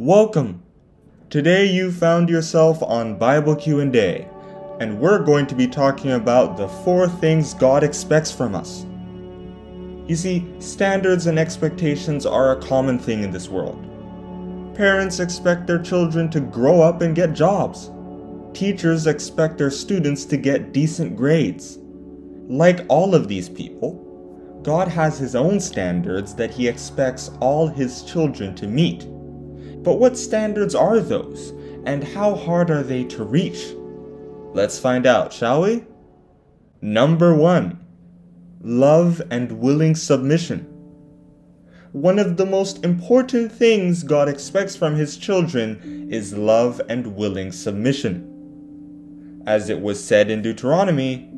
Welcome. Today you found yourself on Bible Q&A, and we're going to be talking about the four things God expects from us. You see, standards and expectations are a common thing in this world. Parents expect their children to grow up and get jobs. Teachers expect their students to get decent grades. Like all of these people, God has his own standards that he expects all his children to meet. But what standards are those, and how hard are they to reach? Let's find out, shall we? Number 1 Love and willing submission. One of the most important things God expects from His children is love and willing submission. As it was said in Deuteronomy,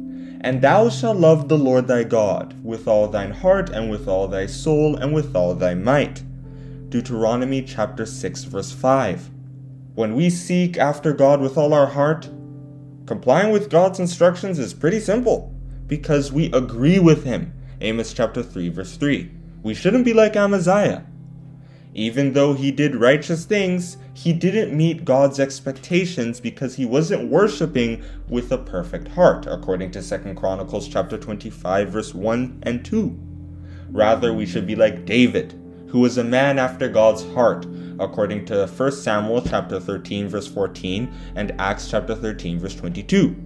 and thou shalt love the Lord thy God with all thine heart and with all thy soul and with all thy might. Deuteronomy chapter 6 verse 5. When we seek after God with all our heart, complying with God's instructions is pretty simple because we agree with him. Amos chapter 3 verse 3. We shouldn't be like Amaziah. Even though he did righteous things, he didn't meet God's expectations because he wasn't worshiping with a perfect heart, according to 2 Chronicles chapter 25 verse 1 and 2. Rather, we should be like David, who was a man after God's heart, according to 1 Samuel chapter 13 verse 14 and Acts chapter 13 verse 22.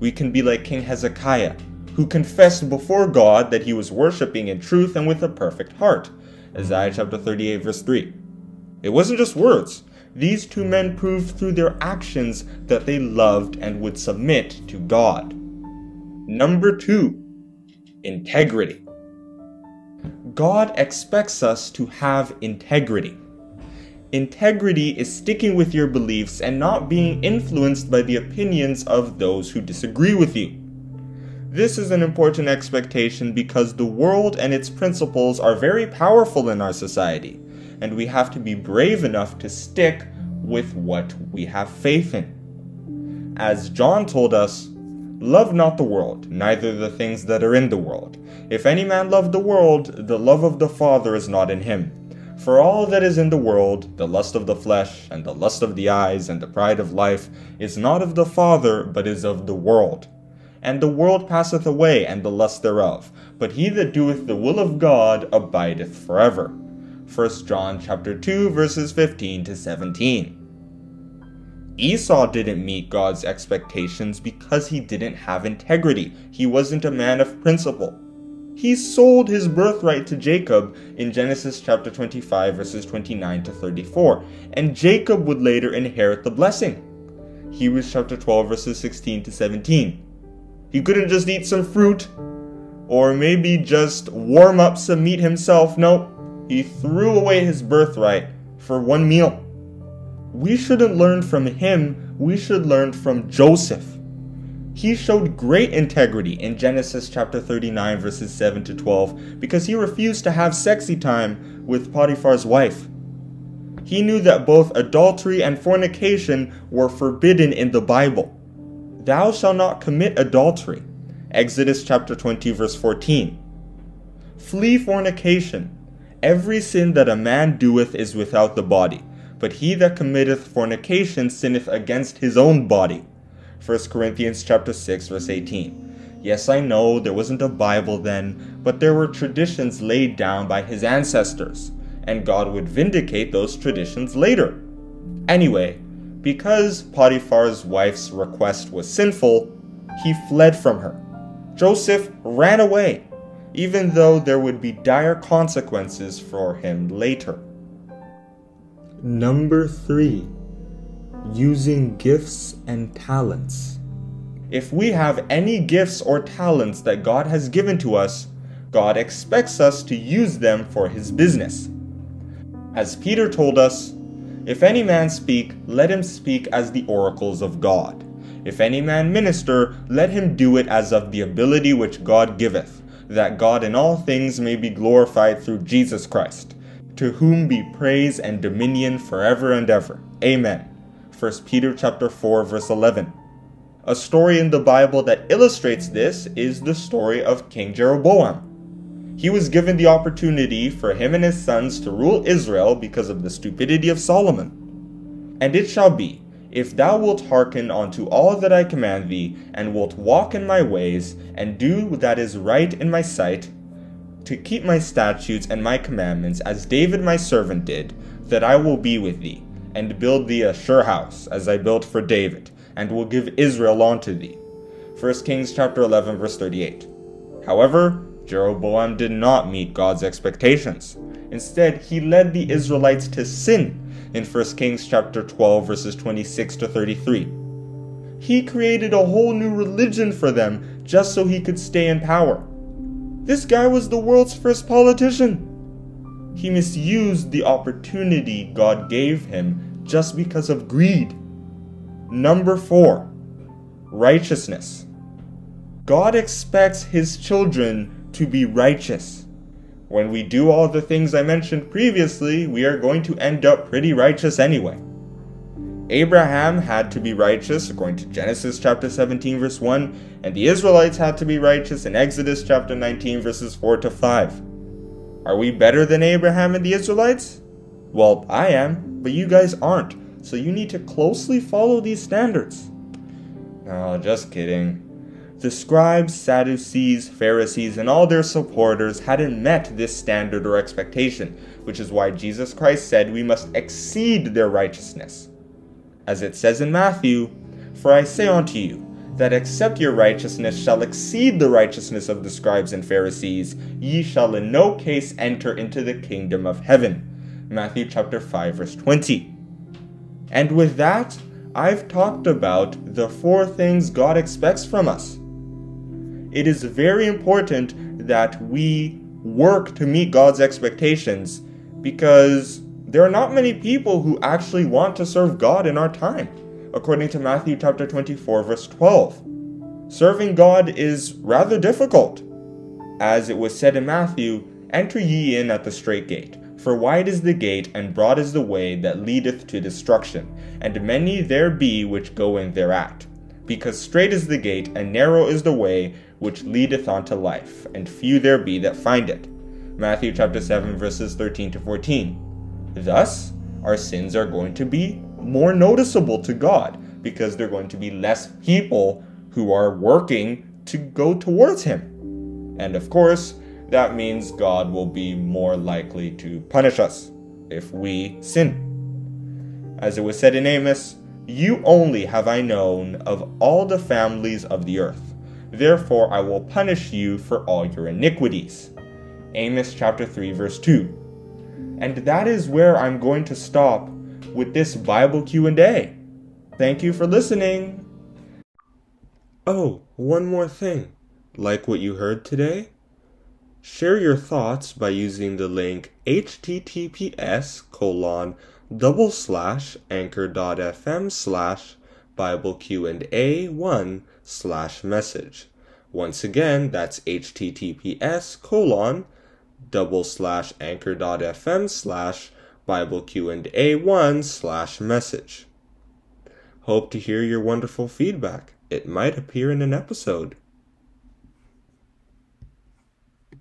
We can be like King Hezekiah, who confessed before God that he was worshiping in truth and with a perfect heart Isaiah chapter 38, verse 3. It wasn't just words. These two men proved through their actions that they loved and would submit to God. Number two, integrity. God expects us to have integrity. Integrity is sticking with your beliefs and not being influenced by the opinions of those who disagree with you. This is an important expectation because the world and its principles are very powerful in our society, and we have to be brave enough to stick with what we have faith in. As John told us, Love not the world, neither the things that are in the world. If any man love the world, the love of the Father is not in him. For all that is in the world, the lust of the flesh, and the lust of the eyes, and the pride of life, is not of the Father, but is of the world and the world passeth away, and the lust thereof. But he that doeth the will of God abideth forever. 1 John chapter 2 verses 15 to 17. Esau didn't meet God's expectations because he didn't have integrity. He wasn't a man of principle. He sold his birthright to Jacob in Genesis chapter 25 verses 29 to 34, and Jacob would later inherit the blessing. Hebrews chapter 12 verses 16 to 17. He couldn't just eat some fruit or maybe just warm up some meat himself. No, he threw away his birthright for one meal. We shouldn't learn from him, we should learn from Joseph. He showed great integrity in Genesis chapter 39, verses 7 to 12, because he refused to have sexy time with Potiphar's wife. He knew that both adultery and fornication were forbidden in the Bible. Thou shalt not commit adultery. Exodus chapter 20, verse 14. Flee fornication. Every sin that a man doeth is without the body, but he that committeth fornication sinneth against his own body. 1 Corinthians chapter 6, verse 18. Yes, I know there wasn't a Bible then, but there were traditions laid down by his ancestors, and God would vindicate those traditions later. Anyway, because Potiphar's wife's request was sinful, he fled from her. Joseph ran away, even though there would be dire consequences for him later. Number 3 Using gifts and talents. If we have any gifts or talents that God has given to us, God expects us to use them for His business. As Peter told us, if any man speak, let him speak as the oracles of God. If any man minister, let him do it as of the ability which God giveth, that God in all things may be glorified through Jesus Christ, to whom be praise and dominion forever and ever. Amen. 1 Peter chapter 4 verse 11. A story in the Bible that illustrates this is the story of King Jeroboam. He was given the opportunity for him and his sons to rule Israel because of the stupidity of Solomon. And it shall be, if thou wilt hearken unto all that I command thee, and wilt walk in my ways, and do that is right in my sight, to keep my statutes and my commandments, as David my servant did, that I will be with thee, and build thee a sure house, as I built for David, and will give Israel unto thee. 1 Kings chapter 11 verse 38. However, Jeroboam did not meet God's expectations. Instead, he led the Israelites to sin in 1 Kings chapter 12 verses 26 to 33. He created a whole new religion for them just so he could stay in power. This guy was the world's first politician. He misused the opportunity God gave him just because of greed. Number 4. Righteousness. God expects his children to be righteous. When we do all the things I mentioned previously, we are going to end up pretty righteous anyway. Abraham had to be righteous according to Genesis chapter 17 verse 1, and the Israelites had to be righteous in Exodus chapter 19 verses 4 to 5. Are we better than Abraham and the Israelites? Well, I am, but you guys aren't, so you need to closely follow these standards. Oh, just kidding. The scribes, Sadducees, Pharisees, and all their supporters hadn't met this standard or expectation, which is why Jesus Christ said we must exceed their righteousness. As it says in Matthew, For I say unto you, that except your righteousness shall exceed the righteousness of the scribes and Pharisees, ye shall in no case enter into the kingdom of heaven. Matthew chapter 5 verse 20. And with that, I've talked about the four things God expects from us. It is very important that we work to meet God's expectations because there are not many people who actually want to serve God in our time, according to Matthew chapter 24 verse 12. Serving God is rather difficult. As it was said in Matthew, enter ye in at the strait gate, for wide is the gate and broad is the way that leadeth to destruction, and many there be which go in thereat. Because strait is the gate and narrow is the way which leadeth unto life, and few there be that find it. Matthew chapter 7 verses 13 to 14. Thus, our sins are going to be more noticeable to God because there are going to be less people who are working to go towards Him. And of course, that means God will be more likely to punish us if we sin. As it was said in Amos, You only have I known of all the families of the earth. Therefore I will punish you for all your iniquities. Amos chapter 3 verse 2. And that is where I'm going to stop with this Bible Q&A. Thank you for listening. Oh, one more thing. Like what you heard today? Share your thoughts by using the link https colon double slash anchor.fm slash Bible Q&A 1 slash message. Once again, that's https colon double slash anchor.fm slash Bible Q&A 1 slash message. Hope to hear your wonderful feedback. It might appear in an episode.